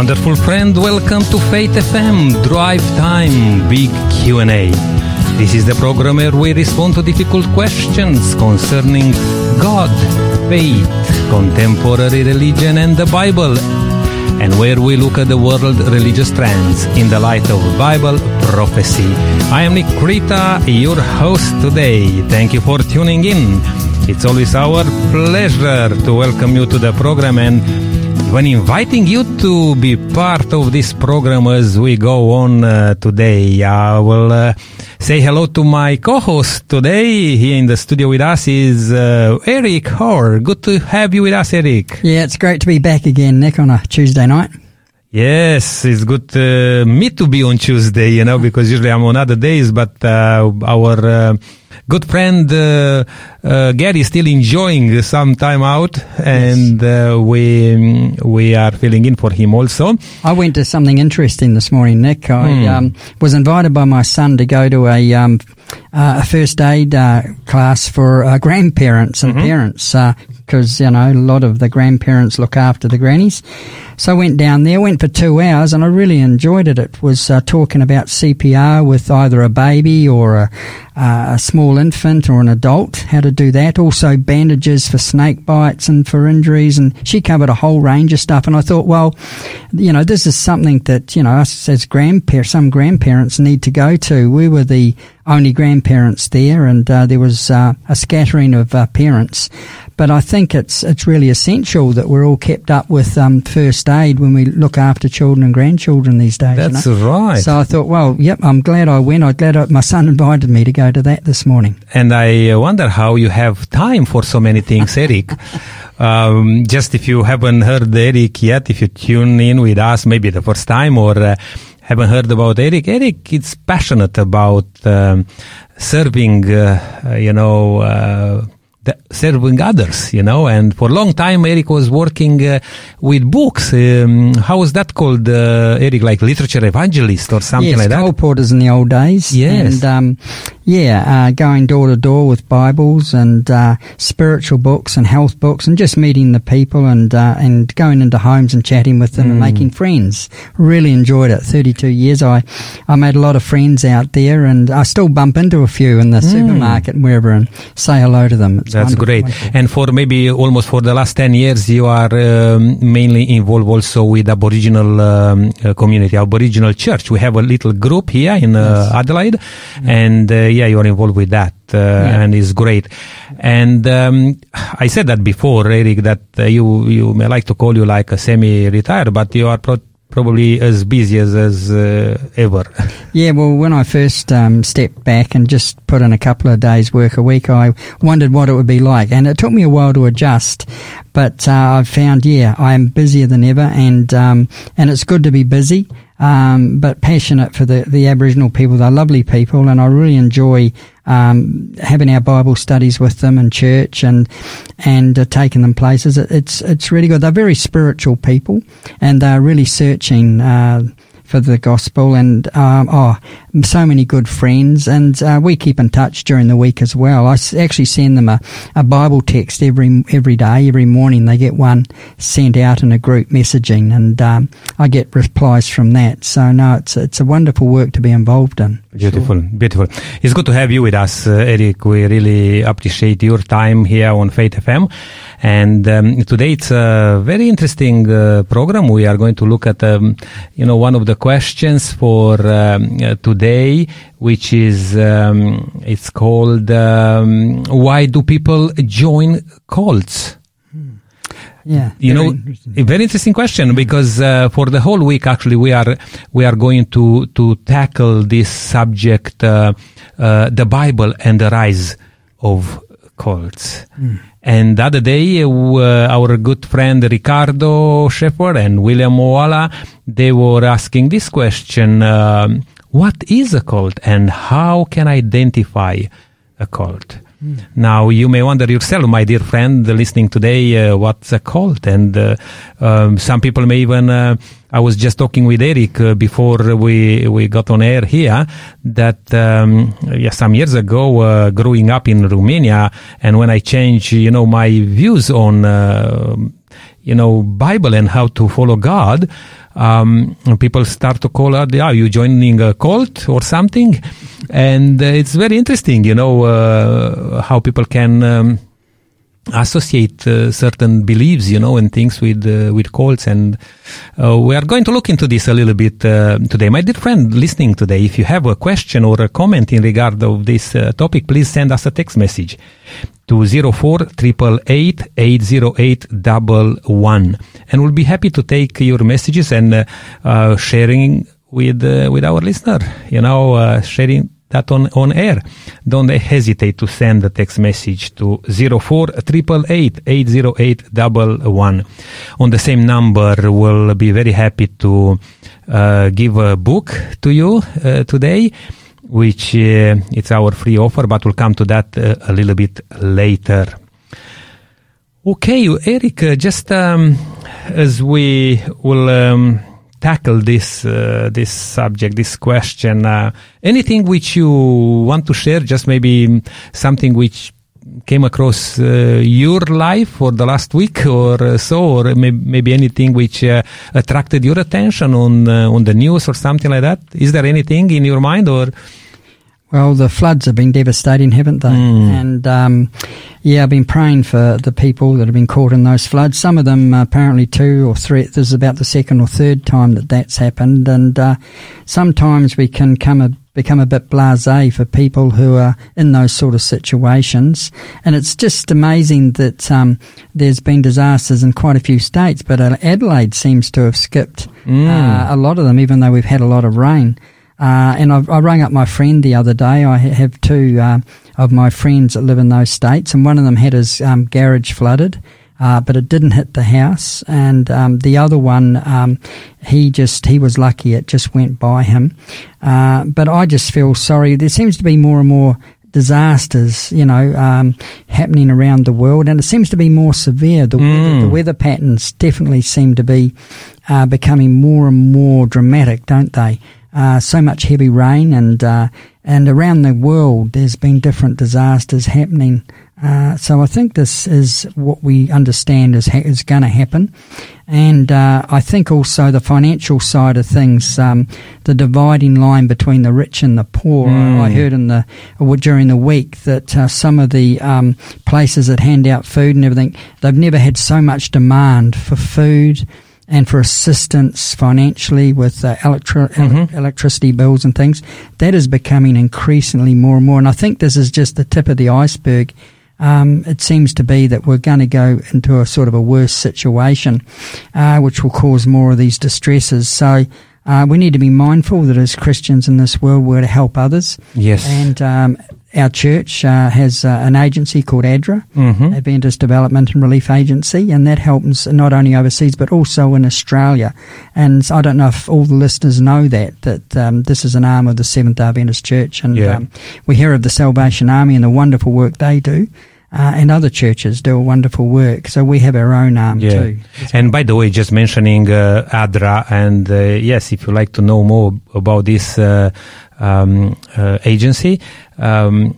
Wonderful friend, welcome to Faith FM Drive Time Big Q&A. This is the program where we respond to difficult questions concerning God, faith, contemporary religion and the Bible and where we look at the world religious trends in the light of Bible prophecy. I am Nick Krita, your host today. Thank you for tuning in. It's always our pleasure to welcome you to the program and when inviting you to be part of this program as we go on uh, today. I will uh, say hello to my co-host today here in the studio with us is uh, Eric Hoare. Good to have you with us, Eric. Yeah, it's great to be back again, Nick, on a Tuesday night. Yes, it's good uh, me to be on Tuesday, you know, because usually I'm on other days, but uh, our uh, good friend uh, uh, Gary is still enjoying some time out, and uh, we we are filling in for him also. I went to something interesting this morning, Nick. I Hmm. um, was invited by my son to go to a, um, uh, a first aid uh, class for uh, grandparents Mm-hmm. and parents because, you know, a lot of the grandparents look after the grannies. So I went down there, went for two hours, and I really enjoyed it. It was uh, talking about CPR with either a baby or a, uh, a small infant or an adult, how to do that. Also bandages for snake bites and for injuries, and she covered a whole range of stuff. And I thought, well, you know, this is something that you know us as grandparents, some grandparents need to go to. We were the only grandparents there, and uh, there was uh, a scattering of uh, parents. But I think it's it's really essential that we're all kept up with um, first aid when we look after children and grandchildren these days. you That's know? right. So I thought, well, yep, I'm glad I went. I'm glad I, my son invited me to go to that this morning. And I uh, wonder how you have time for so many things, Eric. um, just if you haven't heard Eric yet, if you tune in with us, maybe the first time or uh, haven't heard about Eric, Eric is passionate about um, serving, uh, uh, you know, uh, serving others, you know, and for a long time Eric was working uh, with books. Um, how was that called, uh, Eric? Like literature evangelist or something yes, like that? Yes, porters in the old days. Yes. And, um, yeah, uh, going door to door with Bibles and uh, spiritual books and health books and just meeting the people and uh, and going into homes and chatting with them Hmm. and making friends. Really enjoyed it. 32 years. I, I made a lot of friends out there and I still bump into a few in the supermarket and wherever and say hello to them. It's. That's great. And for maybe almost for the last 10 years, you are um, mainly involved also with Aboriginal um, uh, community, Aboriginal church. We have a little group here in uh, Adelaide, and uh, yeah, you are involved with that, uh, and it's great. And um, I said that before, Eric, that uh, you you may like to call you like a semi-retired, but you are pro- probably as busy as as uh, ever. Yeah, well, when I first um, stepped back and just put in a couple of days' work a week, I wondered what it would be like, and it took me a while to adjust. But uh, I've found, yeah, I am busier than ever, and um, and it's good to be busy, um, but passionate for the the Aboriginal people. They're lovely people, and I really enjoy um, having our Bible studies with them in church and and uh, taking them places. It, it's it's really good. They're very spiritual people, and they're really searching. Uh, for the gospel and um, oh so many good friends and uh, we keep in touch during the week as well I actually send them a, a Bible text every every day every morning they get one sent out in a group messaging and um, I get replies from that so no it's it's a wonderful work to be involved in Beautiful, beautiful. It's good to have you with us, uh, Eric. We really appreciate your time here on Faith FM. And um, today it's a very interesting uh, program. We are going to look at, um, you know, one of the questions for um, uh, today, which is um, it's called um, "Why do people join cults?" yeah you very know interesting. a very interesting question because uh, for the whole week actually we are we are going to to tackle this subject uh, uh, the bible and the rise of cults and the other day uh, our good friend ricardo Sheffer and william Moala they were asking this question um, what is a cult and how can i identify a cult now, you may wonder yourself, my dear friend, listening today, uh, what's a cult? And uh, um, some people may even. Uh, I was just talking with Eric uh, before we we got on air here that um, yeah, some years ago, uh, growing up in Romania, and when I changed, you know, my views on. You know, Bible and how to follow God, um, people start to call out, "Are you joining a cult or something?" And uh, it's very interesting, you know, uh, how people can. Um, associate uh, certain beliefs, you know, and things with uh, with cults, and uh, we are going to look into this a little bit uh, today. My dear friend, listening today, if you have a question or a comment in regard of this uh, topic, please send us a text message to 04 888 and we'll be happy to take your messages and uh, sharing with with our listener. You know, sharing that on, on air. Don't hesitate to send a text message to 04 On the same number, we'll be very happy to uh, give a book to you uh, today, which uh, it's our free offer, but we'll come to that uh, a little bit later. Okay, Eric, uh, just um, as we will um, tackle this uh, this subject, this question. Uh, anything which you want to share? Just maybe something which came across uh, your life for the last week or so, or maybe, maybe anything which uh, attracted your attention on uh, on the news or something like that. Is there anything in your mind or? Well, the floods have been devastating, haven't they? Mm. And um, yeah, I've been praying for the people that have been caught in those floods. Some of them apparently two or three. This is about the second or third time that that's happened, and uh, sometimes we can come a, become a bit blasé for people who are in those sort of situations. And it's just amazing that um, there's been disasters in quite a few states, but Adelaide seems to have skipped mm. uh, a lot of them, even though we've had a lot of rain. Uh, and I, I rang up my friend the other day. I have two uh, of my friends that live in those states, and one of them had his um, garage flooded. Uh, but it didn't hit the house. And um, the other one, um, he just he was lucky; it just went by him. Uh, but I just feel sorry. There seems to be more and more disasters, you know, um, happening around the world, and it seems to be more severe. The, mm. weather, the weather, patterns definitely seem to be uh, becoming more and more dramatic, don't they? Uh, so much heavy rain, and uh, and around the world there's been different disasters happening. Uh, so I think this is what we understand is ha- is going to happen, and uh, I think also the financial side of things, um, the dividing line between the rich and the poor. Mm. I heard in the during the week that uh, some of the um, places that hand out food and everything, they've never had so much demand for food and for assistance financially with uh, electri- mm-hmm. electricity bills and things, that is becoming increasingly more and more. And I think this is just the tip of the iceberg. Um, it seems to be that we're going to go into a sort of a worse situation, uh, which will cause more of these distresses. So uh, we need to be mindful that as Christians in this world, we're to help others. Yes. And um, our church uh, has uh, an agency called ADRA, mm-hmm. Adventist Development and Relief Agency, and that helps not only overseas but also in Australia. And I don't know if all the listeners know that that um, this is an arm of the Seventh Adventist Church, and yeah. um, we hear of the Salvation Army and the wonderful work they do. Uh, and other churches do a wonderful work. So we have our own arm yeah. too. And by the way, just mentioning uh, ADRA, and uh, yes, if you like to know more about this uh, um, uh, agency, um,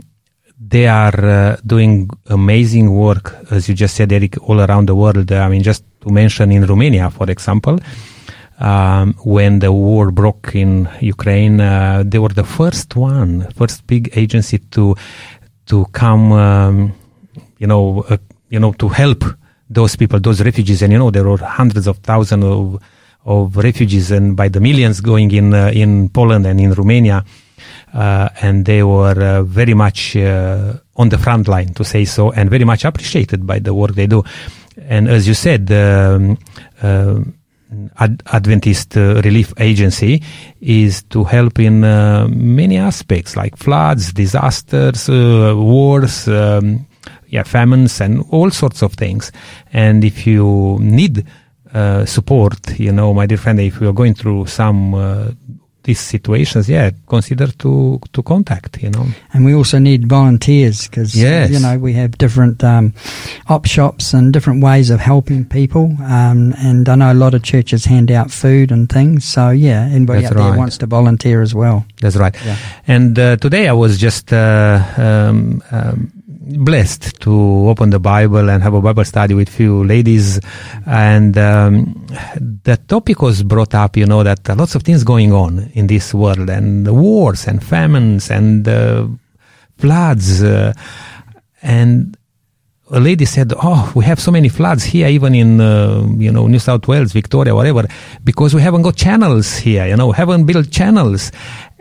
they are uh, doing amazing work, as you just said, Eric, all around the world. I mean, just to mention in Romania, for example, um, when the war broke in Ukraine, they were the first one, first big agency to to come um, you know, uh, you know, to help those people, those refugees. And you know, there were hundreds of thousands of of refugees, and by the millions going in uh, in Poland and in Romania, uh, and they were uh, very much uh, on the front line, to say so, and very much appreciated by the work they do. And as you said. Um, uh, Ad- Adventist Relief Agency is to help in many aspects like floods, disasters, wars, um, yeah, famines and all sorts of things. And if you need uh, support, you know, my dear friend, if you are going through some uh, these situations, yeah, consider to to contact, you know. And we also need volunteers because yes. you know we have different um, op shops and different ways of helping people. Um, and I know a lot of churches hand out food and things. So yeah, anybody That's out right. there wants to volunteer as well. That's right. Yeah. And uh, today I was just uh, um, um blessed to open the Bible and have a Bible study with few ladies, and um, the topic was brought up. You know that lots of things going on in this world, and wars and famines and uh, floods, uh, and a lady said, "Oh, we have so many floods here, even in uh, you know New South Wales, Victoria, whatever, because we haven't got channels here. You know, haven't built channels."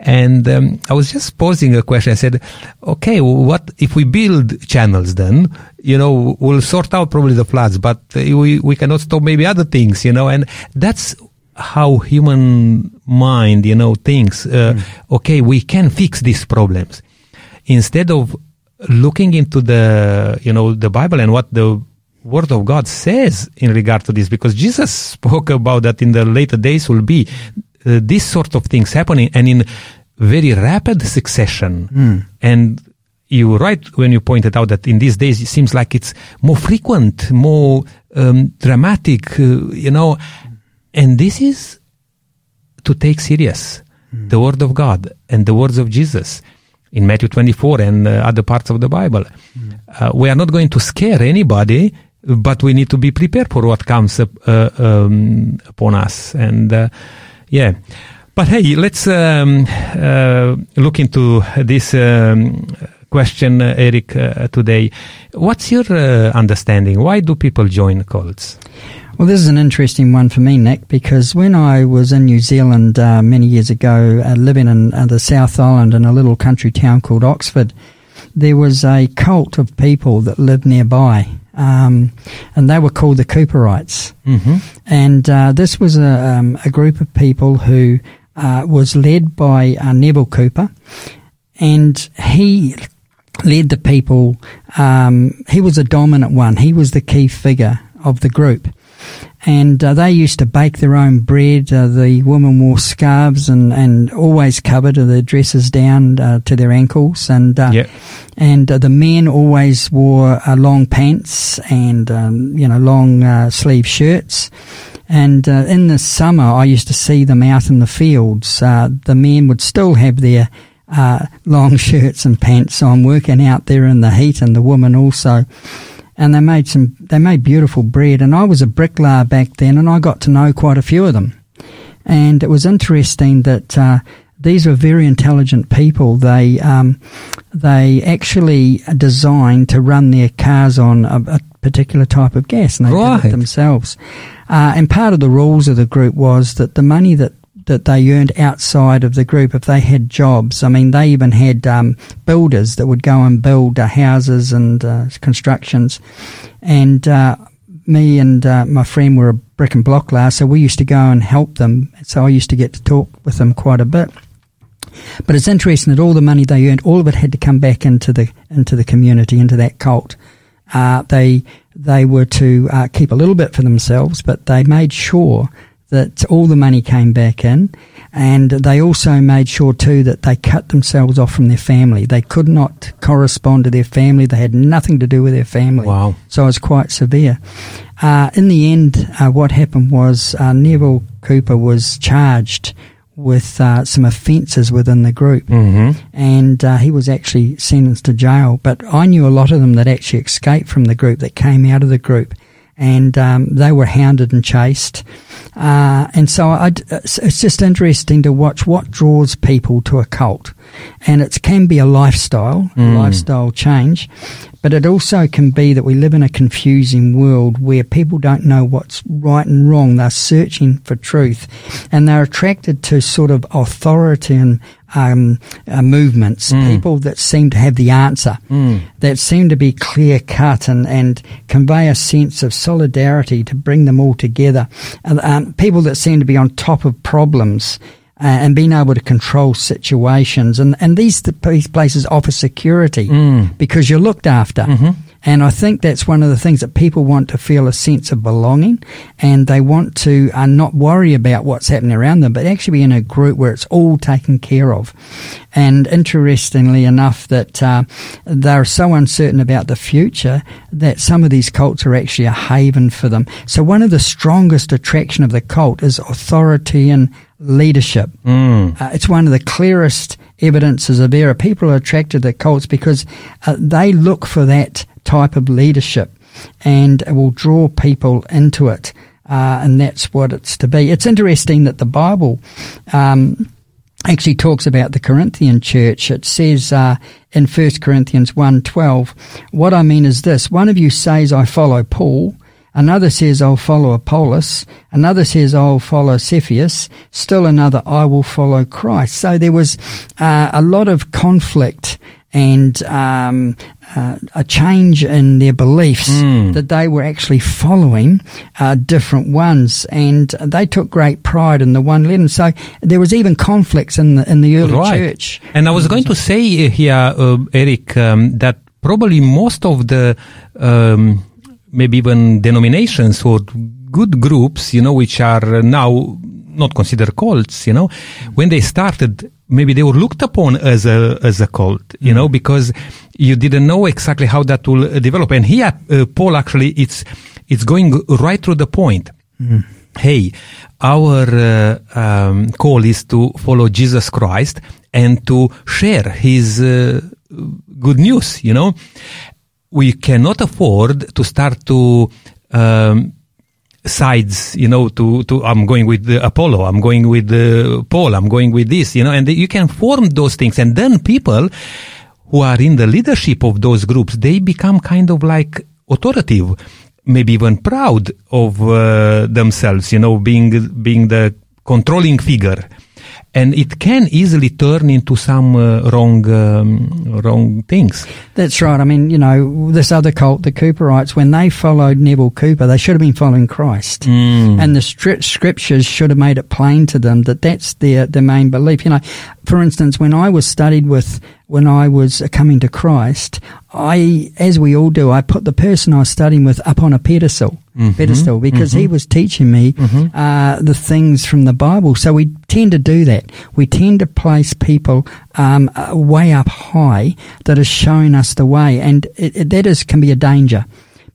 And um, I was just posing a question. I said, "Okay, what if we build channels? Then you know we'll sort out probably the floods, but we we cannot stop maybe other things. You know, and that's." how human mind you know thinks uh, mm. okay we can fix these problems instead of looking into the you know the Bible and what the Word of God says in regard to this, because Jesus spoke about that in the later days will be uh, this sort of things happening and in very rapid succession. Mm. And you right when you pointed out that in these days it seems like it's more frequent, more um, dramatic, uh, you know, and this is to take serious mm. the Word of God and the words of Jesus in Matthew 24 and uh, other parts of the Bible. Mm. Uh, we are not going to scare anybody, but we need to be prepared for what comes up, uh, um, upon us. And uh, yeah. But hey, let's um, uh, look into this um, question, uh, Eric, today. What's your understanding? Why do people join cults? Well, this is an interesting one for me, Nick, because when I was in New Zealand uh, many years ago, uh, living in uh, the South Island in a little country town called Oxford, there was a cult of people that lived nearby. Um, and they were called the Cooperites. Mm-hmm. And uh, this was a, um, a, group of people who uh, was led by uh, Neville Cooper. And he led the people, um, he was a dominant one. He was the key figure of the group and uh, they used to bake their own bread. Uh, the women wore scarves and, and always covered their dresses down uh, to their ankles, and uh, yep. and uh, the men always wore uh, long pants and um, you know long sleeve shirts. And in the summer, I used to see them out in the fields. the men would still have their long shirts and pants on, working out there in the heat, and the women also and they made some they made beautiful bread. And I was a bricklayer back then and I got to know quite a few of them. And it was interesting that uh, these were very intelligent people. They um, they actually designed to run their cars on a, a particular type of gas and they right. did it themselves. Uh, and part of the rules of the group was that the money that that they earned outside of the group if they had jobs. I mean, they even had um, builders that would go and build uh, houses and uh, constructions. And uh, me and uh, my friend were a brick and block layer, so we used to go and help them. So I used to get to talk with them quite a bit. But it's interesting that all the money they earned, all of it had to come back into the into the community, into that cult. Uh, they they were to uh, keep a little bit for themselves, but they made sure that all the money came back in. And they also made sure too that they cut themselves off from their family. They could not correspond to their family. They had nothing to do with their family. Wow. So it was quite severe. Uh, in the end, uh, what happened was uh, Neville Cooper was charged with uh, some offences within the group, mm-hmm. and uh, he was actually sentenced to jail. But I knew a lot of them that actually escaped from the group, that came out of the group, and um, they were hounded and chased. Uh, and so I, it's just interesting to watch what draws people to a cult. And it can be a lifestyle, mm. a lifestyle change, but it also can be that we live in a confusing world where people don't know what's right and wrong. They're searching for truth and they're attracted to sort of authority and um, uh, movements, mm. people that seem to have the answer, mm. that seem to be clear cut and, and convey a sense of solidarity to bring them all together. Um, people that seem to be on top of problems uh, and being able to control situations. And, and these, these places offer security mm. because you're looked after. Mm-hmm. And I think that's one of the things that people want to feel a sense of belonging and they want to uh, not worry about what's happening around them, but actually be in a group where it's all taken care of. And interestingly enough, that uh, they're so uncertain about the future that some of these cults are actually a haven for them. So one of the strongest attraction of the cult is authority and leadership. Mm. Uh, it's one of the clearest evidences of error. People are attracted to cults because uh, they look for that type of leadership and it will draw people into it. Uh, and that's what it's to be. It's interesting that the Bible um, actually talks about the Corinthian church. It says uh, in 1 Corinthians 1.12, what I mean is this, one of you says, I follow Paul, Another says, I'll follow Apollos. Another says, I'll follow Cephas. Still another, I will follow Christ. So there was uh, a lot of conflict and um, uh, a change in their beliefs mm. that they were actually following uh, different ones, and they took great pride in the one leader. So there was even conflicts in the in the early right. church. And I was going to say here, uh, Eric, um, that probably most of the um, maybe even denominations or good groups, you know, which are now not considered cults, you know, when they started, maybe they were looked upon as a as a cult, you mm. know, because you didn't know exactly how that will develop. And here, uh, Paul actually, it's it's going right through the point. Mm. Hey, our uh, um, call is to follow Jesus Christ and to share His uh, good news. You know, we cannot afford to start to um, sides, you know, to, to, I'm going with Apollo, I'm going with Paul, I'm going with this, you know, and you can form those things. And then people who are in the leadership of those groups, they become kind of like authoritative, maybe even proud of uh, themselves, you know, being, being the controlling figure and it can easily turn into some uh, wrong um, wrong things. That's right. I mean, you know, this other cult, the Cooperites, when they followed Neville Cooper, they should have been following Christ, mm. and the stri- scriptures should have made it plain to them that that's their their main belief. You know, for instance, when I was studied with when I was coming to Christ, I, as we all do, I put the person I was studying with up on a pedestal, mm-hmm. pedestal because mm-hmm. he was teaching me mm-hmm. uh, the things from the Bible. So we tend to do that. We tend to place people um, uh, way up high that is showing us the way, and it, it, that is can be a danger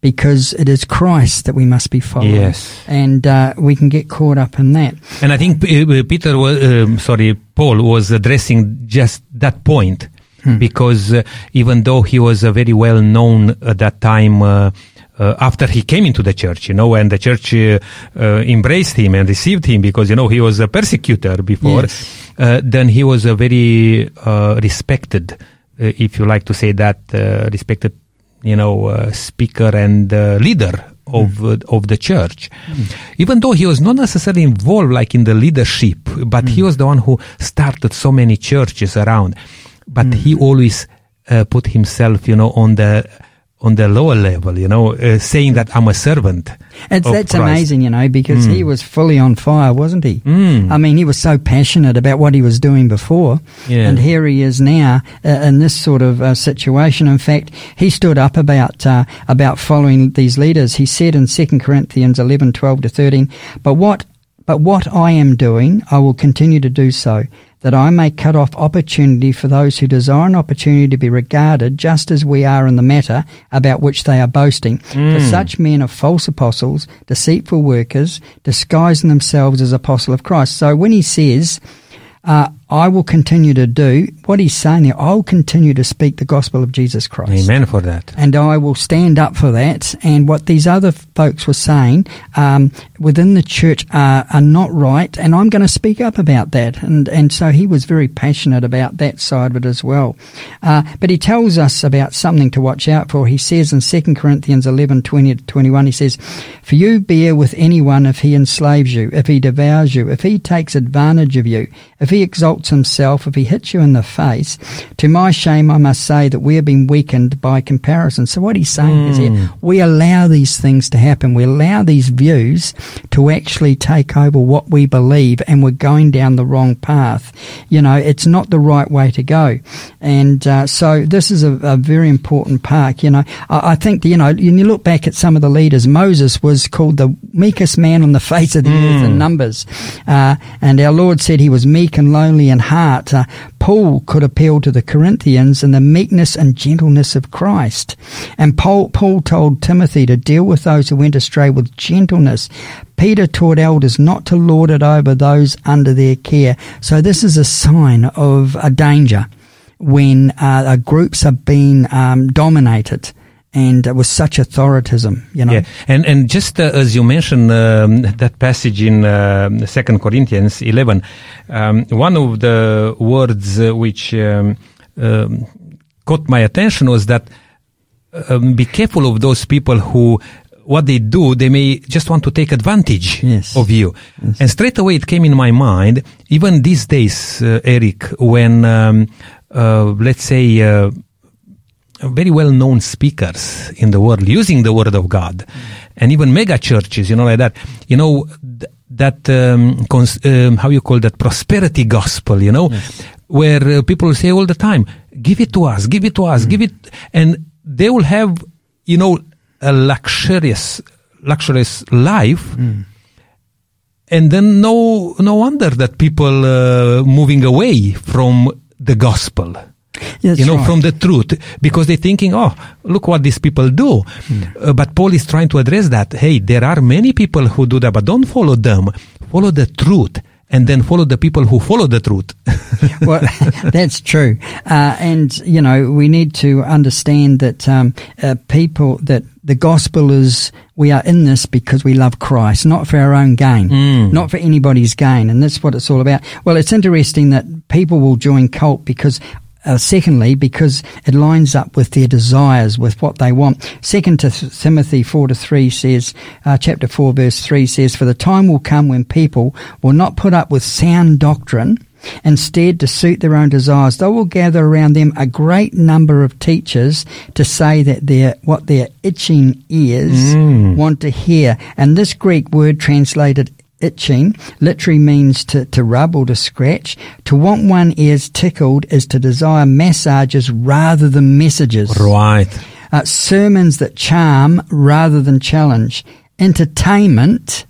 because it is Christ that we must be following. Yes. And uh, we can get caught up in that. And I think uh, Peter was, um, sorry, Paul was addressing just that point hmm. because uh, even though he was uh, very well known at that time, uh, uh, after he came into the church, you know, and the church uh, uh, embraced him and received him because, you know, he was a persecutor before, yes. then he was a very respected, if you like to say that, respected, you know, speaker and leader of mm. uh, of the church mm. even though he was not necessarily involved like in the leadership but mm. he was the one who started so many churches around but mm. he always uh, put himself, you know, on the on the lower level, you know, uh, saying that I'm a servant. It's, that's Christ. amazing, you know, because mm. he was fully on fire, wasn't he? Mm. I mean, he was so passionate about what he was doing before, yeah. and here he is now uh, in this sort of uh, situation. In fact, he stood up about uh, about following these leaders. He said in Second Corinthians eleven twelve to thirteen, "But what but what I am doing, I will continue to do so." That I may cut off opportunity for those who desire an opportunity to be regarded just as we are in the matter about which they are boasting. Mm. For such men are false apostles, deceitful workers, disguising themselves as apostle of Christ. So when he says, uh, I will continue to do what he's saying there. I'll continue to speak the gospel of Jesus Christ. Amen for that. And I will stand up for that. And what these other folks were saying um, within the church are, are not right. And I'm going to speak up about that. And and so he was very passionate about that side of it as well. Uh, but he tells us about something to watch out for. He says in 2 Corinthians 11, 20 to 21, he says, For you bear with anyone if he enslaves you, if he devours you, if he takes advantage of you, if he exalts exalts himself, if he hits you in the face, to my shame, I must say that we have been weakened by comparison. So what he's saying mm. is here, hmm. we allow these things to happen. We allow these views to actually take over what we believe and we're going down the wrong path. You know, it's not the right way to go. And uh, so this is a, a, very important part. You know, I, I think, you know, when you look back at some of the leaders, Moses was called the meekest man on the face of the mm. earth in hmm. Numbers. Uh, and our Lord said he was meek and lonely in heart. Uh, Paul could appeal to the Corinthians in the meekness and gentleness of Christ. And Paul, Paul told Timothy to deal with those who went astray with gentleness. Peter taught elders not to lord it over those under their care. So this is a sign of a danger when uh, groups are being um, dominated and with such authoritism, you know. Yeah, and and just uh, as you mentioned um, that passage in uh, Second Corinthians eleven, um, one of the words uh, which um, um caught my attention was that um, be careful of those people who. What they do, they may just want to take advantage yes. of you. Yes. And straight away it came in my mind, even these days, uh, Eric, when, um, uh, let's say, uh, very well known speakers in the world using the word of God and even mega churches, you know, like that, you know, th- that, um, cons- um, how you call that prosperity gospel, you know, yes. where uh, people say all the time, give it to us, give it to us, mm. give it, and they will have, you know, a luxurious, luxurious life. Mm. And then no, no wonder that people uh, moving away from the gospel. That's you know, right. from the truth, because they're thinking, oh, look what these people do. Mm. Uh, but Paul is trying to address that. Hey, there are many people who do that, but don't follow them. Follow the truth. And then follow the people who follow the truth. well, that's true. Uh, and, you know, we need to understand that um, uh, people, that the gospel is we are in this because we love Christ, not for our own gain, mm. not for anybody's gain. And that's what it's all about. Well, it's interesting that people will join cult because uh, secondly, because it lines up with their desires, with what they want. Second to Timothy 4 to 3 says, uh, chapter 4 verse 3 says, For the time will come when people will not put up with sound doctrine, Instead, to suit their own desires, they will gather around them a great number of teachers to say that their what their itching ears Mm. want to hear. And this Greek word translated itching literally means to, to rub or to scratch. To want one ears tickled is to desire massages rather than messages. right. Uh, sermons that charm rather than challenge. Entertainment,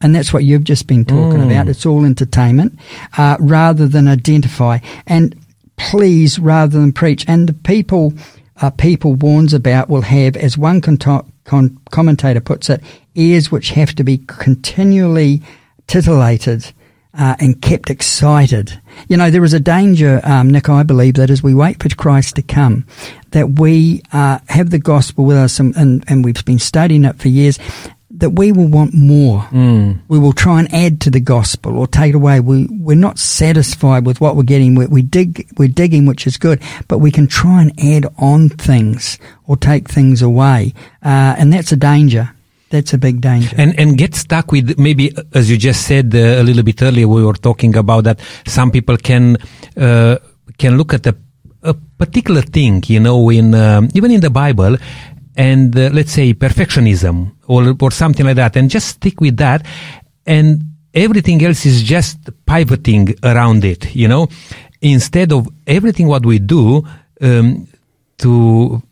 and that's what you've just been talking Mm. about. It's all entertainment, uh, rather than identify. And please rather than preach. And the people, uh, people warns about will have, as one con- con- commentator puts it, ears which have to be continually titillated uh, and kept excited. You know, there is a danger, um, Nick, I believe, that as we wait for Christ to come, that we uh, have the gospel with us and, and, and we've been studying it for years, that we will want more. Mm. We will try and add to the gospel or take it away. We, we're not satisfied with what we're getting. We, we dig, we're digging, which is good, but we can try and add on things or take things away. Uh, and that's a danger. That's a big danger. And and get stuck with maybe as you just said uh, a little bit earlier we were talking about that some people can uh, can look at a, a particular thing you know in um, even in the Bible and uh, let's say perfectionism or or something like that and just stick with that and everything else is just pivoting around it you know instead of everything what we do um, to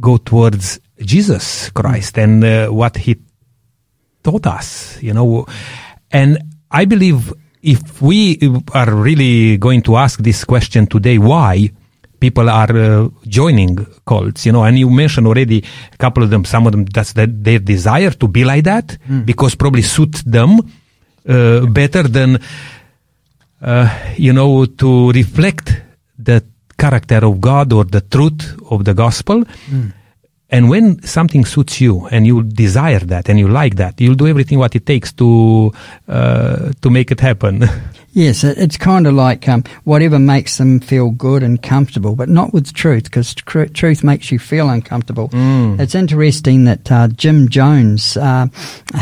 go towards Jesus Christ and uh, what he taught us, you know. And I believe if we are really going to ask this question today, why people are uh, joining cults, you know, and you mentioned already a couple of them, some of them, that's that their desire to be like that because probably suit them uh, better than, uh, you know, to reflect the character of God or the truth of the gospel. And when something suits you and you desire that and you like that, you'll do everything what it takes to uh, to make it happen. Yes, it's kind of like um, whatever makes them feel good and comfortable, but not with truth, because tr- truth makes you feel uncomfortable. It's interesting that uh, Jim Jones, uh,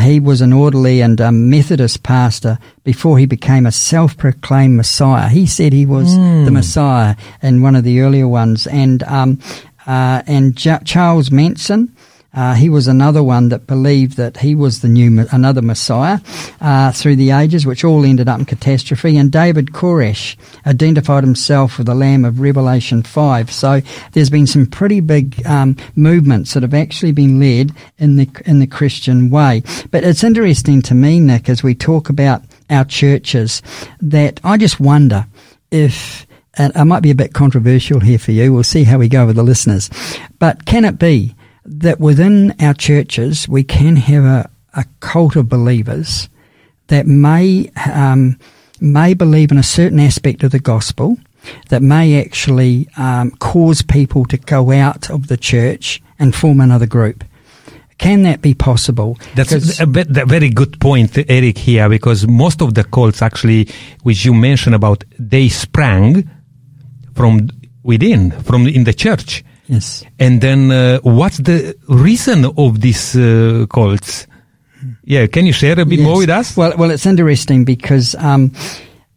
he was an orderly and um, Methodist pastor before he became a self-proclaimed Messiah. He said he was the Messiah in one of the earlier ones, and um, uh, and J- Charles Manson. Uh, he was another one that believed that he was the new, another Messiah uh, through the ages, which all ended up in catastrophe. And David Koresh identified himself with the Lamb of Revelation 5. So there's been some pretty big um, movements that have actually been led in the in the Christian way. But it's interesting to me, Nick, as we talk about our churches, that I just wonder if and I might be a bit controversial here for you. We'll see how we go with the listeners. But can it be that within our churches we can have a, a cult of believers that may um, may believe in a certain aspect of the gospel that may actually um, cause people to go out of the church and form another group. Can that be possible? That's a, a very good point, Eric, here, because most of the cults actually, which you mentioned about, they sprang from within, from in the church. Yes. And then, uh, what's the reason of these uh, cults? Yeah, can you share a bit yes. more with us? Well, well, it's interesting because um,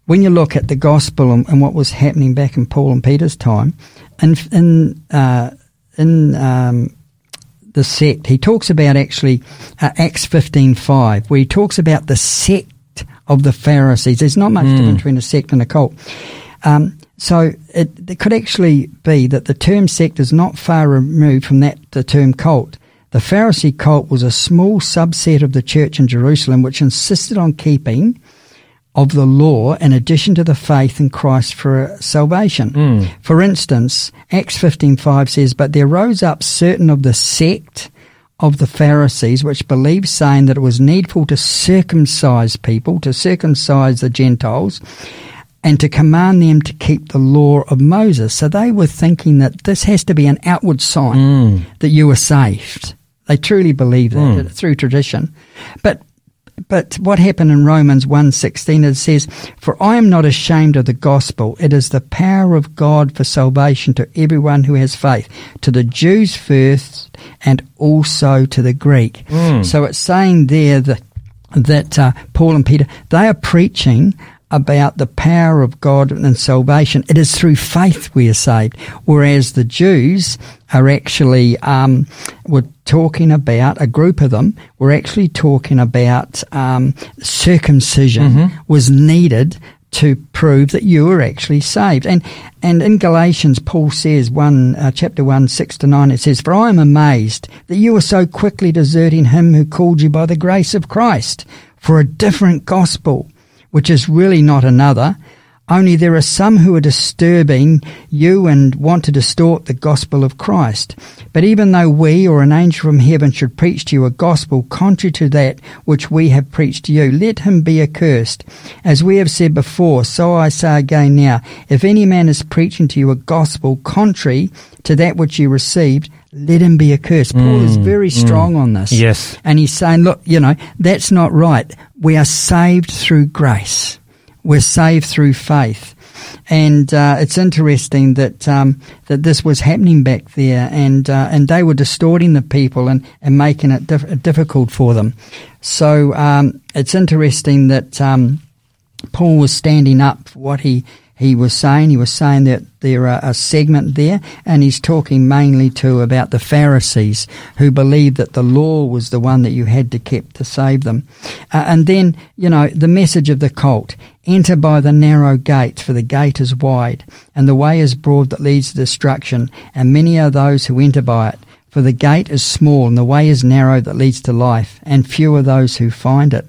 when you look at the gospel and, and, what was happening back in Paul and Peter's time, and in uh, in um, the sect, he talks about actually uh, Acts fifteen five, where he talks about the sect of the Pharisees. There's not much mm. difference between a sect and a cult. Um, so it, it, could actually be that the term sect is not far removed from that the term cult. The Pharisee cult was a small subset of the church in Jerusalem which insisted on keeping of the law in addition to the faith in Christ for salvation. Mm. For instance, Acts 15:5 says, "But there rose up certain of the sect of the Pharisees which believed saying that it was needful to circumcise people, to circumcise the Gentiles, and to command them to keep the law of Moses." So they were thinking that this has to be an outward sign mm. that you are saved. They truly believed that mm. through tradition. But but what happened in Romans 1.16, it says, For I am not ashamed of the gospel. It is the power of God for salvation to everyone who has faith, to the Jews first and also to the Greek. Mm. So it's saying there that, that uh, Paul and Peter, they are preaching about the power of God and salvation. It is through faith we are saved, whereas the Jews are actually um, were talking about a group of them were actually talking about um, circumcision mm-hmm. was needed to prove that you were actually saved. And and in Galatians, Paul says one uh, chapter one six to nine. It says, "For I am amazed that you are so quickly deserting him who called you by the grace of Christ for a different gospel." Which is really not another. Only there are some who are disturbing you and want to distort the gospel of Christ. But even though we or an angel from heaven should preach to you a gospel contrary to that which we have preached to you, let him be accursed. As we have said before, so I say again now, if any man is preaching to you a gospel contrary to that which you received, let him be accursed. Mm, Paul is mm, very mm. strong mm, on this. Yes. And he's saying, look, you know, that's not right. We are saved through grace. We're saved through faith. And uh, it's interesting that um, that this was happening back there, and uh, and they were distorting the people and, and making it dif- difficult for them. So um, it's interesting that um, Paul was standing up for what he he was saying. He was saying that there are a segment there, and he's talking mainly to about the Pharisees who believed that the law was the one that you had to keep to save them. Uh, and then, you know, the message of the cult. Enter by the narrow gate, for the gate is wide, and the way is broad that leads to destruction, and many are those who enter by it. For the gate is small, and the way is narrow that leads to life, and few are those who find it.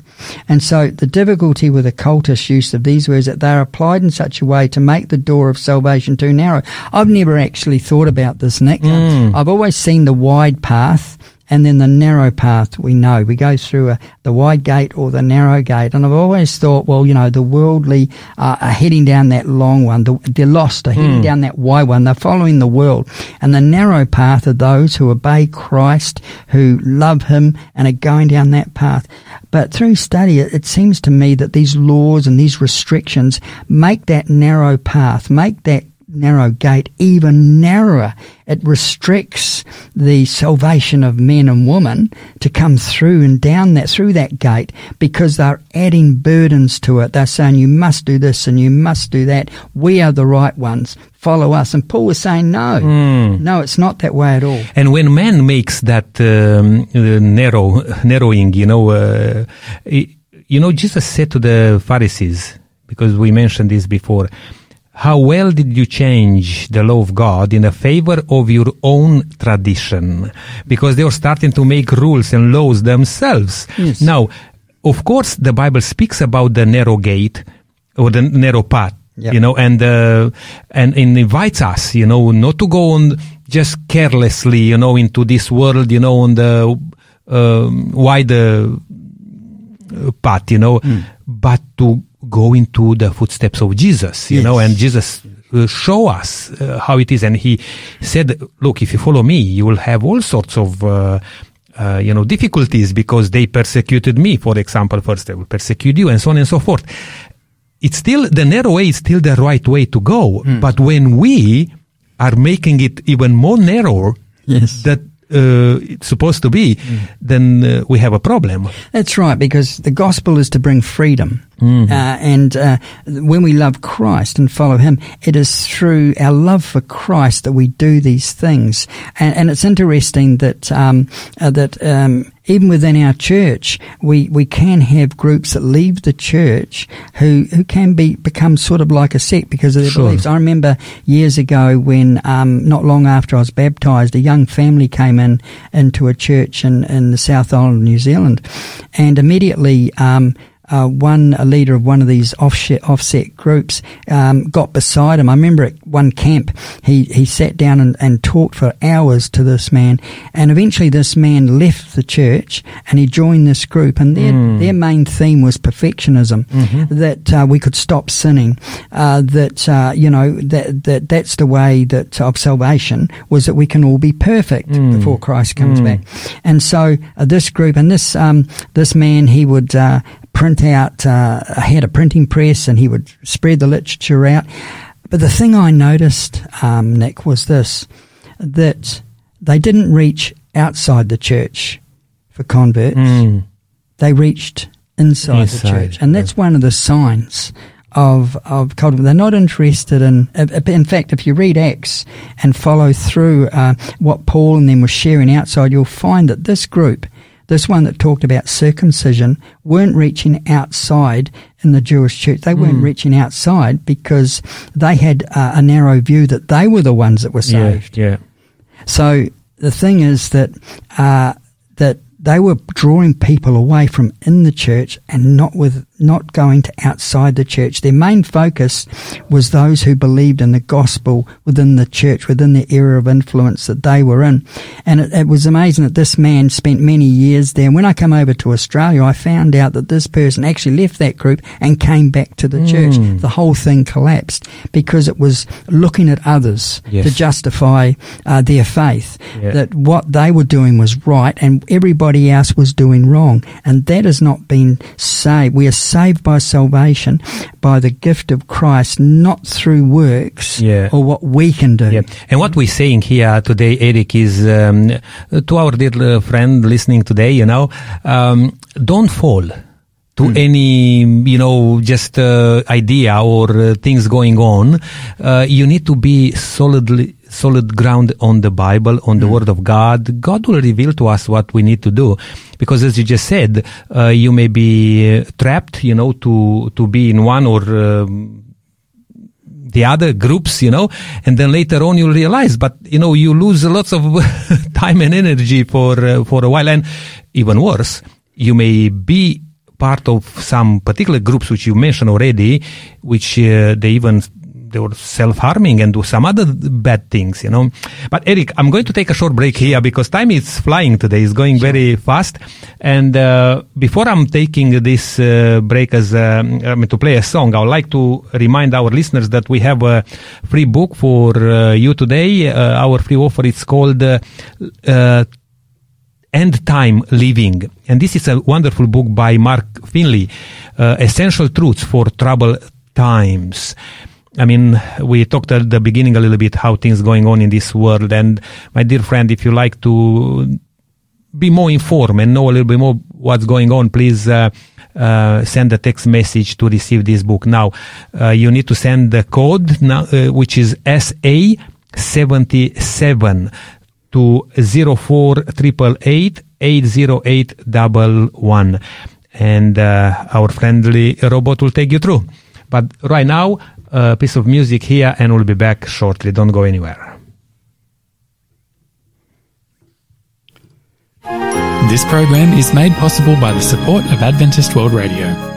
And so the difficulty with the cultist use of these words is that they're applied in such a way to make the door of salvation too narrow. I've never actually thought about this, Nick. Mm. I've always seen the wide path and then the narrow path we know. We go through a, the wide gate or the narrow gate. And I've always thought, well, you know, the worldly uh, are heading down that long one. The, the lost are heading mm. down that wide one. They're following the world. And the narrow path are those who obey Christ, who love Him and are going down that path. But through study, it, it seems to me that these laws and these restrictions make that narrow path, make that narrow gate even narrower. It restricts the salvation of men and women to come through and down that through that gate because they're adding burdens to it. They're saying you must do this and you must do that. We are the right ones. Follow us. And Paul was saying no, mm. no, it's not that way at all. And when man makes that um, narrow narrowing, you know, uh, you know, Jesus said to the Pharisees because we mentioned this before how well did you change the law of God in the favor of your own tradition? Because they were starting to make rules and laws themselves. Yes. Now, of course, the Bible speaks about the narrow gate or the narrow path Yep. you know, and uh, and and invites us, you know, not to go on just carelessly, you know, into this world, you know, on the um, wider uh, path, you know, but to go into the footsteps of Jesus, you know, and Jesus uh, show us uh, how it is. And he said, look, if you follow me, you will have all sorts of, uh, uh, you know, difficulties because they persecuted me, for example, first they will persecute you and so on and so forth. It's still, the narrow way is still the right way to go. But when we are making it even more narrow Yes. that uh, it's supposed to be, then uh, we have a problem. That's right, because the gospel is to bring freedom. Mm-hmm. Uh, and uh, when we love Christ and follow Him, it is through our love for Christ that we do these things. And, and it's interesting that um, uh, that um, even within our church, we, we can have groups that leave the church who, who can be become sort of like a sect because of their Sure. beliefs. I remember years ago when, um, not long after I was baptized, a young family came in into a church in, in the South Island of New Zealand, and immediately. Um, uh, one a leader of one of these offset, offset groups um, got beside him. I remember at one camp he, he sat down and, and talked for hours to this man, and eventually this man left the church and he joined this group. And their their main theme was perfectionism, that uh, we could stop sinning, uh, that uh, you know that that that's the way that of salvation was that we can all be perfect before Christ comes back. And so uh, this group and this um, this man he would uh, print out, uh, had a printing press and he would spread the literature out. But the thing I noticed, um, Nick, was this, that they didn't reach outside the church for converts. Mm. They reached inside, Inside, the church. And that's one of the signs of, of culture. They're not interested in, in fact, if you read Acts and follow through uh, what Paul and them were sharing outside, you'll find that this group, this one that talked about circumcision, weren't reaching outside in the Jewish church. They weren't reaching outside because they had uh, a narrow view that they were the ones that were Yeah, saved. yeah. So the thing is that uh, that they were drawing people away from in the church and not with not going to outside the church. Their main focus was those who believed in the gospel within the church, within the area of influence that they were in. And it, it was amazing that this man spent many years there. And when I come over to Australia, I found out that this person actually left that group and came back to the church. The whole thing collapsed because it was looking at others Yes. to justify uh, their faith Yeah. that what they were doing was right and everybody else was doing wrong. And that has not been saved. We are saved by salvation by the gift of Christ, not through works Yeah. or what we can do. Yeah. And what we're saying here today, Eric, is um, to our dear friend listening today, you know, um, don't fall to any, you know, just uh, idea or uh, things going on. Uh, you need to be solidly, solid ground on the Bible, on the Word of God. God will reveal to us what we need to do. Because as you just said, uh, you may be uh, trapped, you know, to, to be in one or, um, the other groups, you know, and then later on you'll realize, but you know, you lose lots of time and energy for uh, for a while, and even worse, you may be part of some particular groups which you mentioned already, which uh, they even they were self-harming and do some other bad things, you know. But Eric, I'm going to take a short break here because time is flying today. It's going very fast. And uh, before I'm taking this uh, break as uh, I mean, to play a song, I would like to remind our listeners that we have a free book for uh, you today. Uh, our free offer is called uh, End Time Living. And this is a wonderful book by Mark Finley, Essential Truths for Troubled Times. I mean, we talked at the beginning a little bit how things going on in this world. And my dear friend, if you like to be more informed and know a little bit more what's going on, please uh, uh, send a text message to receive this book. Now, uh, you need to send the code, now, uh, which is SA77 to 04888 80811 and uh, our friendly robot will take you through. But right now, a piece of music here and we'll be back shortly. Don't go anywhere. This program is made possible by the support of Adventist World Radio.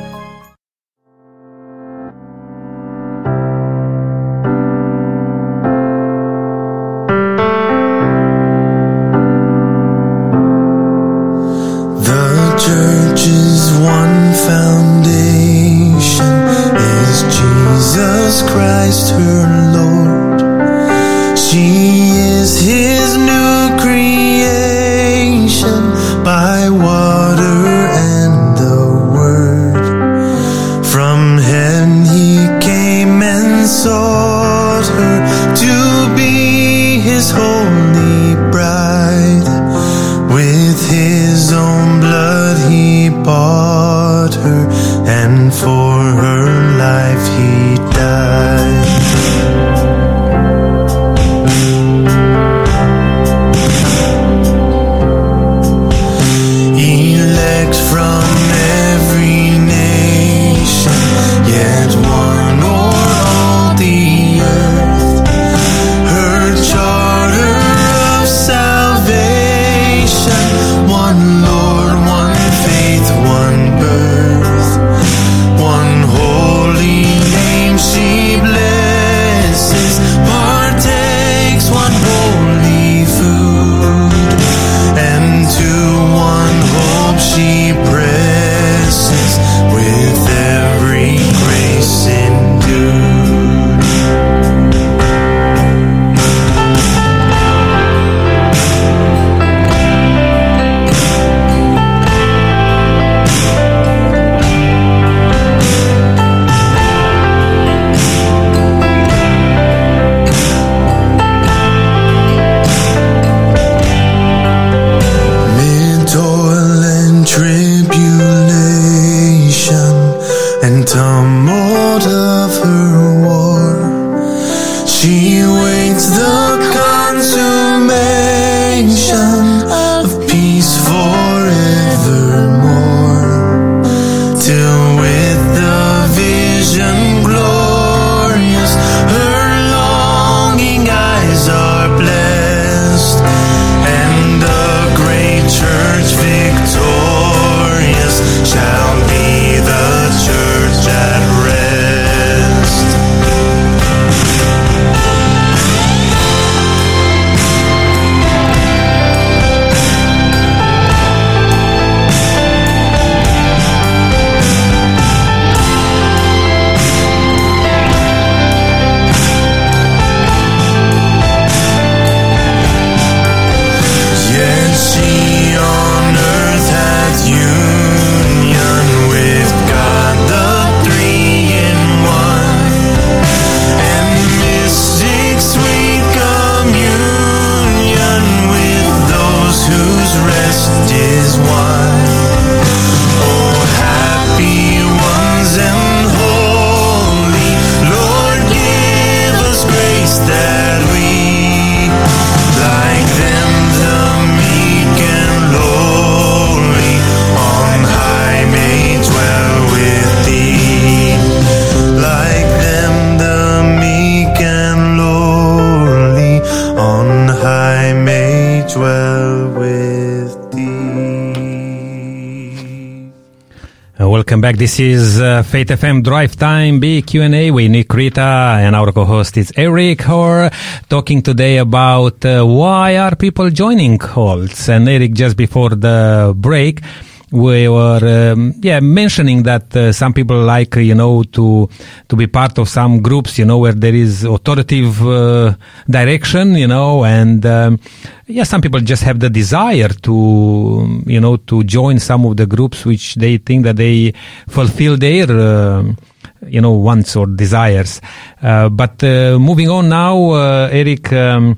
Back. This is uh, Faith FM Drive Time Big Q&A with Nick Rita and our co-host is Eric Hoare talking today about uh, why are people joining cults. And Eric, just before the break, we were um, yeah mentioning that uh, some people like uh, you know to to be part of some groups you know where there is authoritative uh, direction you know and um, yeah some people just have the desire to you know to join some of the groups which they think that they fulfill their um you know wants or desires. Uh, but uh, moving on now uh, eric um,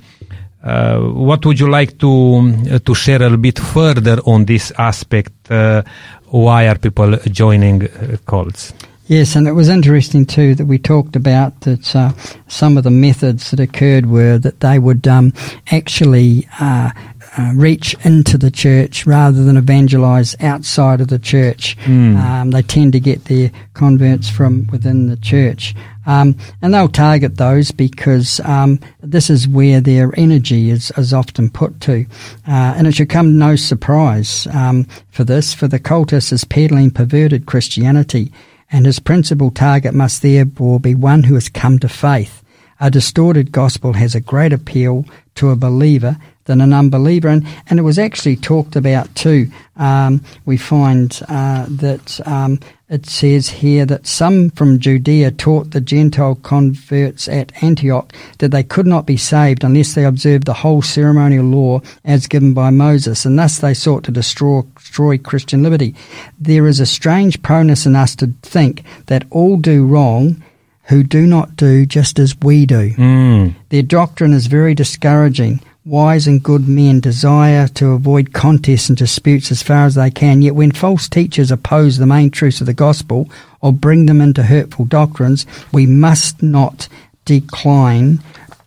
uh, what would you like to uh, to share a little bit further on this aspect? Uh, why are people joining uh, cults? Yes, and it was interesting too that we talked about that uh, some of the methods that occurred were that they would um, actually uh, uh, reach into the church rather than evangelize outside of the church. Um, they tend to get their converts from within the church. Um, and they'll target those because um, this is where their energy is, is often put to. Uh, and it should come no surprise um, for this, for the cultist is peddling perverted Christianity, and his principal target must therefore be one who has come to faith. A distorted gospel has a great appeal to a believer than an unbeliever. And, and it was actually talked about too. Um, we find uh, that um, it says here that some from Judea taught the Gentile converts at Antioch that they could not be saved unless they observed the whole ceremonial law as given by Moses, and thus they sought to destroy, destroy Christian liberty. There is a strange proneness in us to think that all do wrong who do not do just as we do. Mm. Their doctrine is very discouraging. Wise and good men desire to avoid contests and disputes as far as they can, yet when false teachers oppose the main truths of the gospel or bring them into hurtful doctrines, we must not decline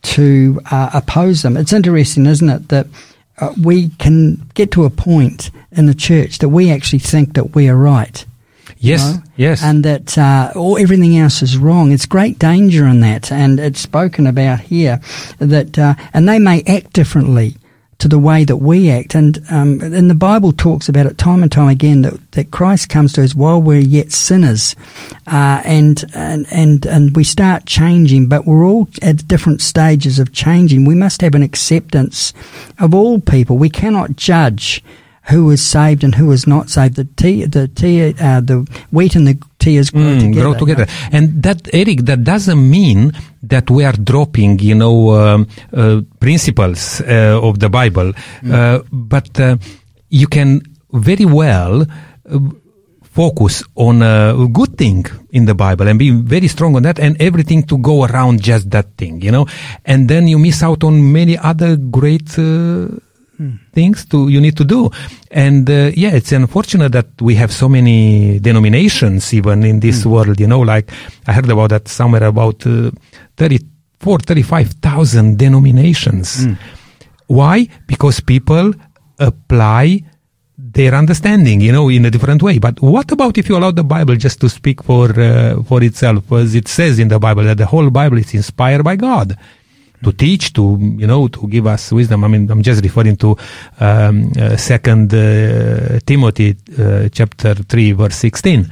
to uh, oppose them. It's interesting, isn't it, that uh, we can get to a point in the church that we actually think that we are right. Yes, know, yes. and that uh, all everything else is wrong. It's great danger in that, and it's spoken about here that, uh, and they may act differently to the way that we act, and um, and the Bible talks about it time and time again that, that Christ comes to us while we're yet sinners, uh, and and and and we start changing, but we're all at different stages of changing. We must have an acceptance of all people. We cannot judge who is saved and who is not saved. The tea, the tea, uh, the wheat and the tares grow Mm, together. grow you together. know. And that, Eric, that doesn't mean that we are dropping, you know, um, uh, principles uh, of the Bible, uh, but uh, you can very well uh, focus on a good thing in the Bible and be very strong on that and everything to go around just that thing, you know, and then you miss out on many other great uh, things to you need to do. And uh, yeah it's unfortunate that we have so many denominations even in this world you know like i heard about that somewhere about uh, 34 35000 denominations. Why? Because people apply their understanding you know in a different way. But what about if you allow the bible just to speak for uh, for itself? As it says in the bible that the whole bible is inspired by god to teach, to you know, to give us wisdom. I mean, I'm just referring to um, uh, Second uh, Timothy uh, chapter three, verse sixteen,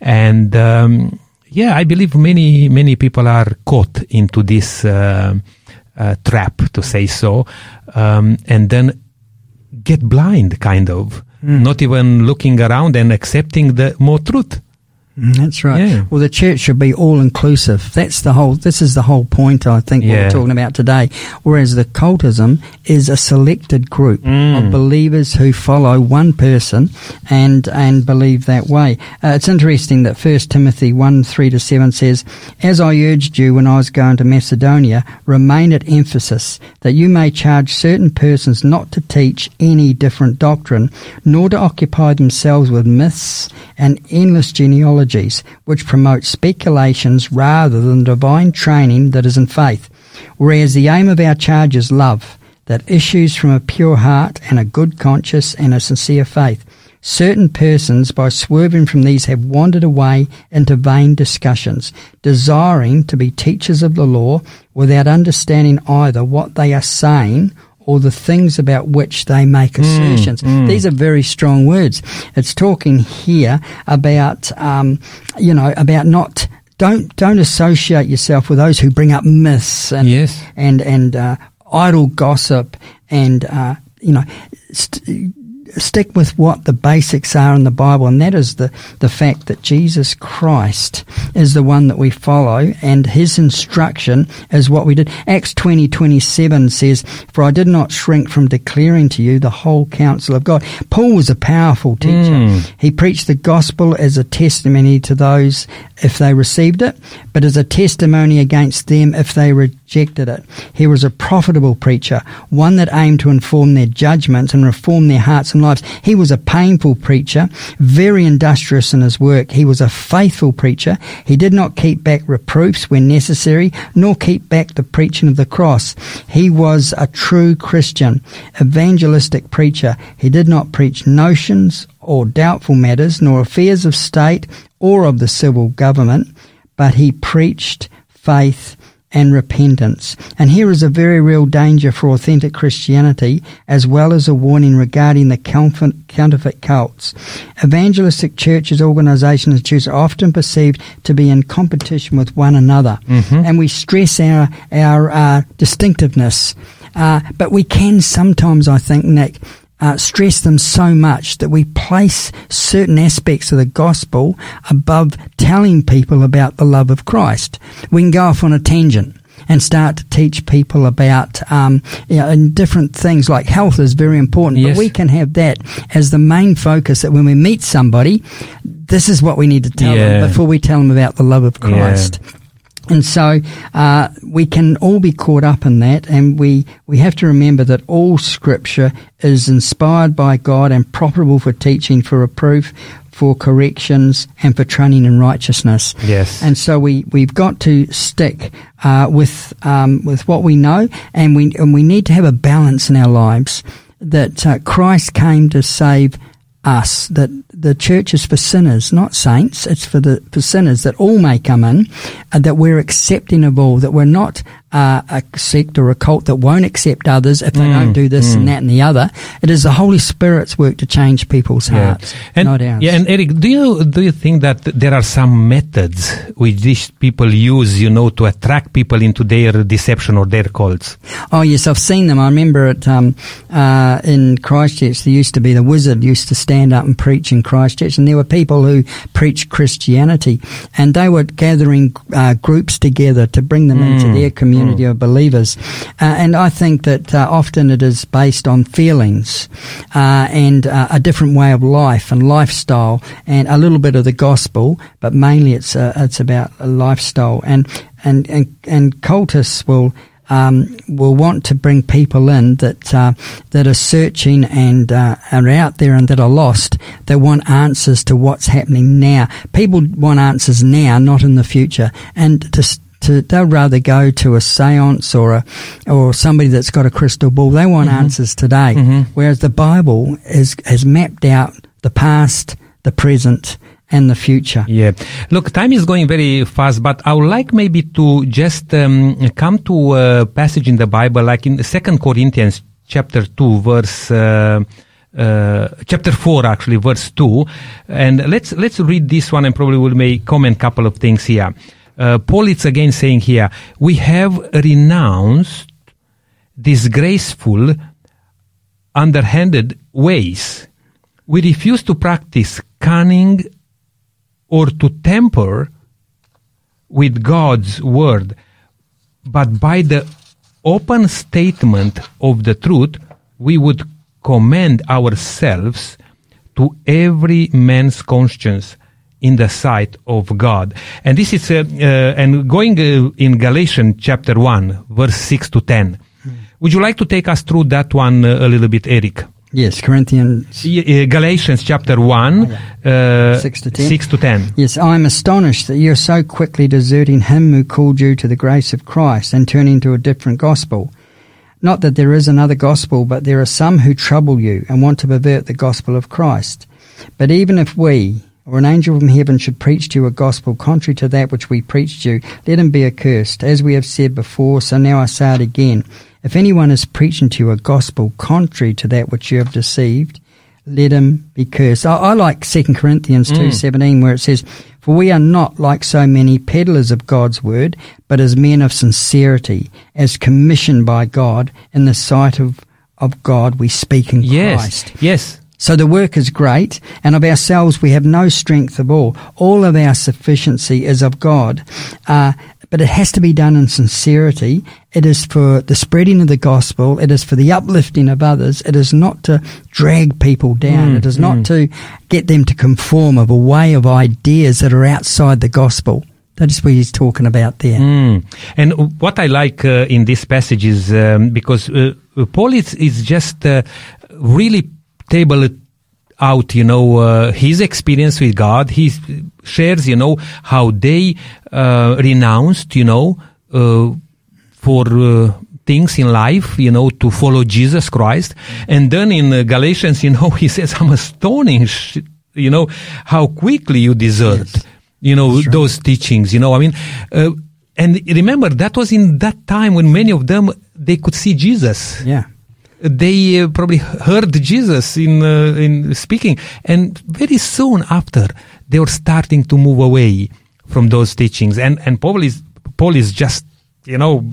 and um, yeah, I believe many many people are caught into this uh, uh, trap, to say so, um, and then get blind, kind of, not even looking around and accepting the more truth. Mm, That's right. Yeah. Well, the church should be all inclusive. That's the whole. This is the whole point. I think what Yeah. we're talking about today. Whereas the cultism is a selected group Mm. of believers who follow one person and and believe that way. Uh, it's interesting that First Timothy one three to seven says, "As I urged you when I was going to Macedonia, remain at Ephesus, that you may charge certain persons not to teach any different doctrine, nor to occupy themselves with myths and endless genealogies, which promote speculations rather than divine training that is in faith. Whereas the aim of our charge is love, that issues from a pure heart and a good conscience and a sincere faith. Certain persons, by swerving from these, have wandered away into vain discussions, desiring to be teachers of the law without understanding either what they are saying or the things about which they make assertions. These are very strong words. It's talking here about, um, you know, about not. Don't don't associate yourself with those who bring up myths and Yes. and and uh, idle gossip and uh, you know st- stick with what the basics are in the Bible, and that is the the fact that Jesus Christ is the one that we follow, and His instruction is what we did. Acts twenty twenty seven says, "For I did not shrink from declaring to you the whole counsel of God." Paul was a powerful teacher. Hmm. He preached the gospel as a testimony to those if they received it, but as a testimony against them if they rejected it. He was a profitable preacher, one that aimed to inform their judgments and reform their hearts and lives. He was a painful preacher, very industrious in his work. He was a faithful preacher. He did not keep back reproofs when necessary, nor keep back the preaching of the cross. He was a true Christian, evangelistic preacher. He did not preach notions or doubtful matters, nor affairs of state or of the civil government, but he preached faith and repentance. And here is a very real danger for authentic Christianity, as well as a warning regarding the counterfeit cults. Evangelistic churches, organizations, and churches are often perceived to be in competition with one another. And we stress our, our uh, distinctiveness Uh, but we can sometimes, I think, Nick, uh, stress them so much that we place certain aspects of the gospel above telling people about the love of Christ. We can go off on a tangent and start to teach people about um, you know, and different things like health is very important. Yes. But we can have that as the main focus that when we meet somebody, this is what we need to tell Yeah. them before we tell them about the love of Yeah. And so uh, we can all be caught up in that, and we, we have to remember that all Scripture is inspired by God and profitable for teaching, for reproof, for corrections, and for training in righteousness. Yes. And so we, we've got to stick uh, with um, with what we know, and we and we need to have a balance in our lives. That uh, Christ came to save us. That the church is for sinners, not saints. It's for the for sinners that all may come in. And that we're accepting of all. That we're not uh, a sect or a cult that won't accept others if they don't do this and that and the other. It is the Holy Spirit's work to change people's hearts, and, not ours. Yeah, and Eric, do you do you think that there are some methods which these people use, you know, to attract people into their deception or their cults? Oh yes, I've seen them. I remember it um, uh, in Christchurch. There used to be the wizard used to stand up and preach Christchurch, and there were people who preached Christianity, and they were gathering uh, groups together to bring them into their community of believers. Uh, and I think that uh, often it is based on feelings uh, and uh, a different way of life and lifestyle, and a little bit of the gospel, but mainly it's uh, it's about a lifestyle. And and and, and cultists will um, will want to bring people in that uh, that are searching and uh, are out there and that are lost. They want answers to what's happening now. People want answers now, not in the future. And to to, they'll rather go to a séance or a or somebody that's got a crystal ball. They want answers today, whereas the Bible is has mapped out the past, the present, and the future. Yeah. Look, time is going very fast, but I would like maybe to just um, come to a passage in the Bible, like in Second Corinthians chapter two, verse. Uh, uh, chapter 4 actually verse 2 and let's let's read this one and probably we'll may comment couple of things here uh, paul is again saying here we have renounced disgraceful underhanded ways we refuse to practice cunning or to tamper with God's word, but by the open statement of the truth, we would commend ourselves to every man's conscience in the sight of God. And this is, uh, uh, and going uh, in Galatians chapter 1, verse 6 to 10. Would you like to take us through that one uh, a little bit, Eric? Yes, Corinthians uh, Galatians chapter 1, uh, 6 to 10. 6 to 10. Yes, I am astonished that you are so quickly deserting him who called you to the grace of Christ and turning to a different gospel. Not that there is another gospel, but there are some who trouble you and want to pervert the gospel of Christ. But even if we, or an angel from heaven, should preach to you a gospel contrary to that which we preached you, let him be accursed. As we have said before, so now I say it again. If anyone is preaching to you a gospel contrary to that which you have received, let him be cursed. I, I like 2 Corinthians 2.17 where it says, For we are not like so many peddlers of God's word, but as men of sincerity, as commissioned by God, in the sight of, of God we speak in Yes, Christ. yes. So the work is great, and of ourselves we have no strength of all. All of our sufficiency is of God. Uh, but it has to be done in sincerity. It is for the spreading of the gospel. It is for the uplifting of others. It is not to drag people down. it is not to get them to conform of a way of ideas that are outside the gospel. That is what he's talking about there. Mm. And what I like uh, in this passage is um, because uh, Paul is, is just uh, really table out, you know, uh, his experience with God. He shares, you know, how they uh, renounced, you know, uh, for uh, things in life, you know, to follow Jesus Christ. And then in uh, Galatians, you know, he says, I'm astonished, you know, how quickly you desert, you know, those teachings, you know, I mean, uh, and remember that was in that time when many of them, they could see Jesus Yeah. they uh, probably heard Jesus in uh, in speaking, and very soon after they were starting to move away from those teachings. And and Paul is Paul is just you know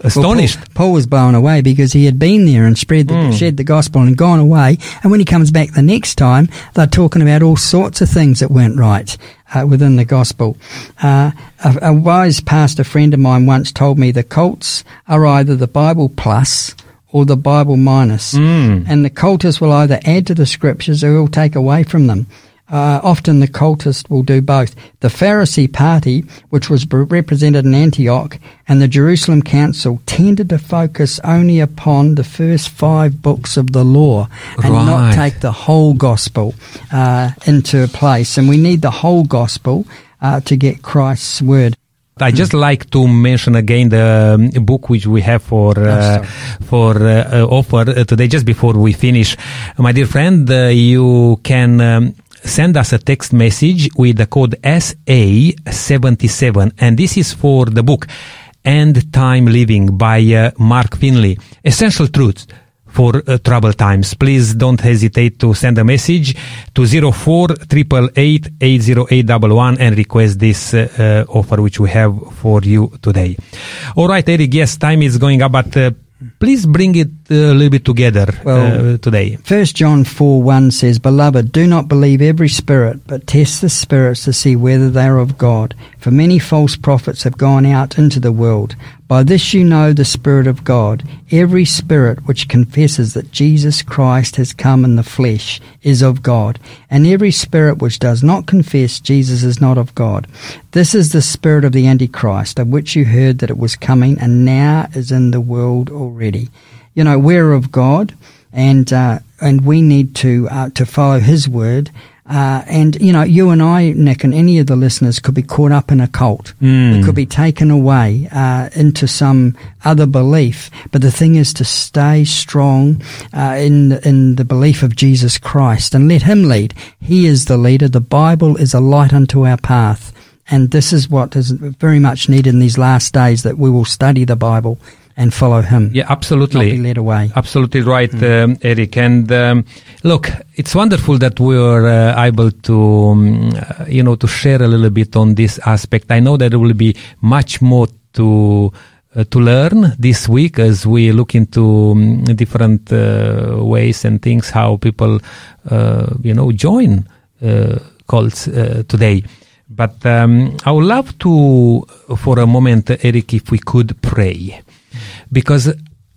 astonished. Well, Paul, Paul was blown away because he had been there and spread the, shared the gospel and gone away. And when he comes back the next time, they're talking about all sorts of things that weren't right uh, within the gospel. Uh, a, a wise pastor friend of mine once told me the cults are either the Bible plus or the Bible minus. minus, and the cultists will either add to the scriptures or will take away from them. Uh, often the cultist will do both. The Pharisee party, which was represented in Antioch, and the Jerusalem Council tended to focus only upon the first five books of the law and Right. not take the whole gospel uh, into place. And we need the whole gospel uh, to get Christ's word. I just like to mention again the um, book which we have for uh, for uh, uh, offer uh, today. Just before we finish, my dear friend, uh, you can. Um, Send us a text message with the code SA77, and this is for the book End Time Living by uh, Mark Finley. Essential truths for uh, trouble times. Please don't hesitate to send a message to 04 888 80811 and request this uh, uh, offer which we have for you today. All right, Eric, yes, time is going up, but uh, please bring it uh, a little bit together Well- uh, today. First John 4 1 says, Beloved, do not believe every spirit, but test the spirits to see whether they are of God. For many false prophets have gone out into the world. By this you know the Spirit of God. Every spirit which confesses that Jesus Christ has come in the flesh is of God, and every spirit which does not confess Jesus is not of God. This is the spirit of the Antichrist, of which you heard that it was coming, and now is in the world already. You know, we're of God and uh, and we need to uh, to follow His word. Uh, and you know, you and I, Nick, and any of the listeners could be caught up in a cult. We could be taken away uh, into some other belief. But the thing is to stay strong uh, in in the belief of Jesus Christ and let Him lead. He is the leader. The Bible is a light unto our path. And this is what is very much needed in these last days that we will study the Bible and follow Him. Yeah, Not absolutely. be led away. Absolutely right, um, Eric. And um, look, it's wonderful that we are uh, able to, um, uh, you know, to share a little bit on this aspect. I know that there will be much more to uh, to learn this week as we look into um, different uh, ways and things how people, uh, you know, join uh, cults uh, today. But um, I would love to, for a moment, Eric, if we could pray because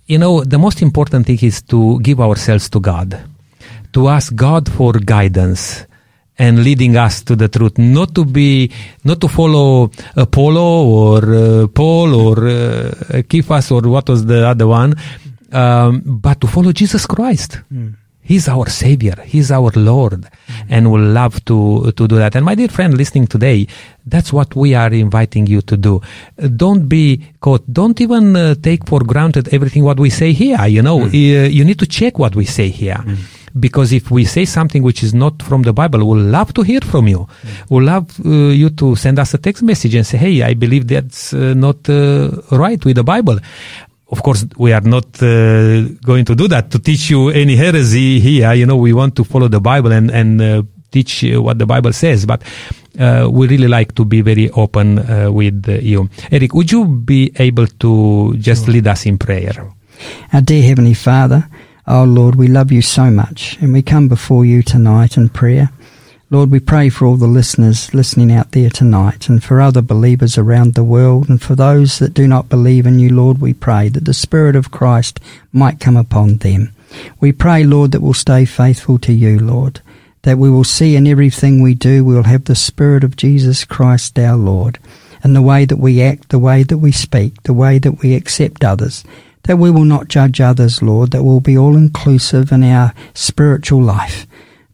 you know the most important thing is to give ourselves to god to ask god for guidance and leading us to the truth not to be not to follow apollo or uh, paul or uh, Cephas or what was the other one um, but to follow jesus christ He's our Savior. He's our Lord, and we love to to do that. And my dear friend, listening today, that's what we are inviting you to do. Uh, Don't be caught. Don't even uh, take for granted everything what we say here. You know, Uh, you need to check what we say here. Because if we say something which is not from the Bible, we'll love to hear from you. We'll love uh, you to send us a text message and say, "Hey, I believe that's uh, not uh, right with the Bible." Of course, we are not uh, going to do that to teach you any heresy here. You know, we want to follow the Bible and and uh, teach what the Bible says. But uh, we really like to be very open uh, with you, Eric. Would you be able to just lead us in prayer? Our dear Heavenly Father, oh Lord, we love you so much and we come before you tonight in prayer. Lord, we pray for all the listeners listening out there tonight and for other believers around the world and for those that do not believe in you, Lord, we pray that the Spirit of Christ might come upon them. We pray, Lord, that we'll stay faithful to you, Lord, that we will see in everything we do, we will have the Spirit of Jesus Christ our Lord, and the way that we act, the way that we speak, the way that we accept others, that we will not judge others, Lord, that we'll be all inclusive in our spiritual life,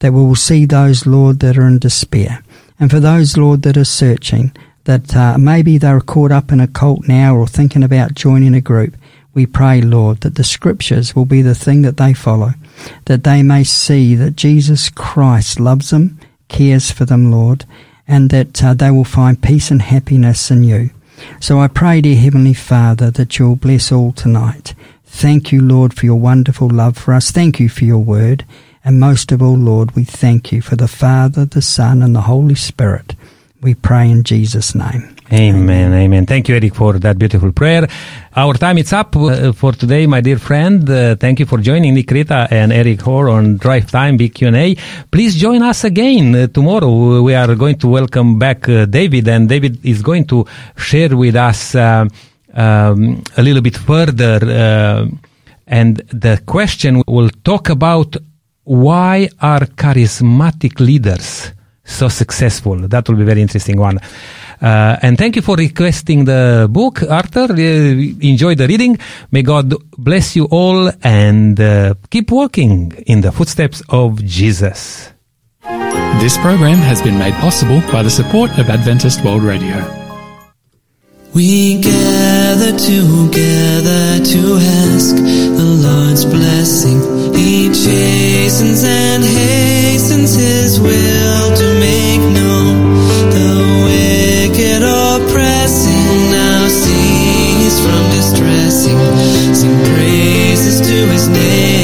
that we will see those, Lord, that are in despair. And for those, Lord, that are searching, that uh, maybe they're caught up in a cult now or thinking about joining a group, we pray, Lord, that the scriptures will be the thing that they follow, that they may see that Jesus Christ loves them, cares for them, Lord, and that uh, they will find peace and happiness in you. So I pray, dear Heavenly Father, that you'll bless all tonight. Thank you, Lord, for your wonderful love for us. Thank you for your word. And most of all, Lord, we thank you for the Father, the Son, and the Holy Spirit. We pray in Jesus' name. Amen, amen. Thank you, Eric, for that beautiful prayer. Our time is up uh, for today, my dear friend. Uh, thank you for joining Nick Rita and Eric Hoare on Drive Time Big Q&A. Please join us again uh, tomorrow. We are going to welcome back uh, David, and David is going to share with us uh, um, a little bit further. Uh, and the question we will talk about why are charismatic leaders so successful? That will be very interesting one. Uh, and thank you for requesting the book, Arthur. Uh, enjoy the reading. May God bless you all and uh, keep walking in the footsteps of Jesus. This program has been made possible by the support of Adventist World Radio. We gather together to ask the Lord's blessing. He chastens and hastens His will to make known the wicked oppressing. Now cease from distressing, sing praises to His name.